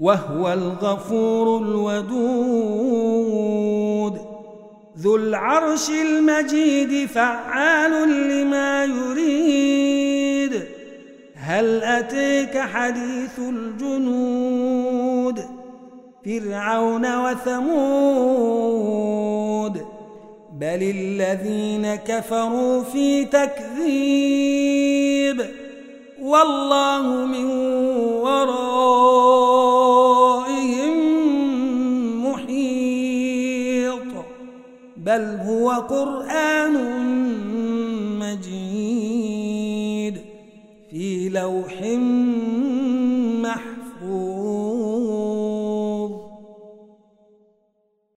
وهو الغفور الودود. ذو العرش المجيد فعال لما يريد. هل أتيك حديث الجنود؟ فرعون وثمود. بل الذين كفروا في تكذيب. والله من بِالْحَقِّ بَلْ هُوَ قُرْآنٌ مَجِيدٌ فِي لَوْحٍ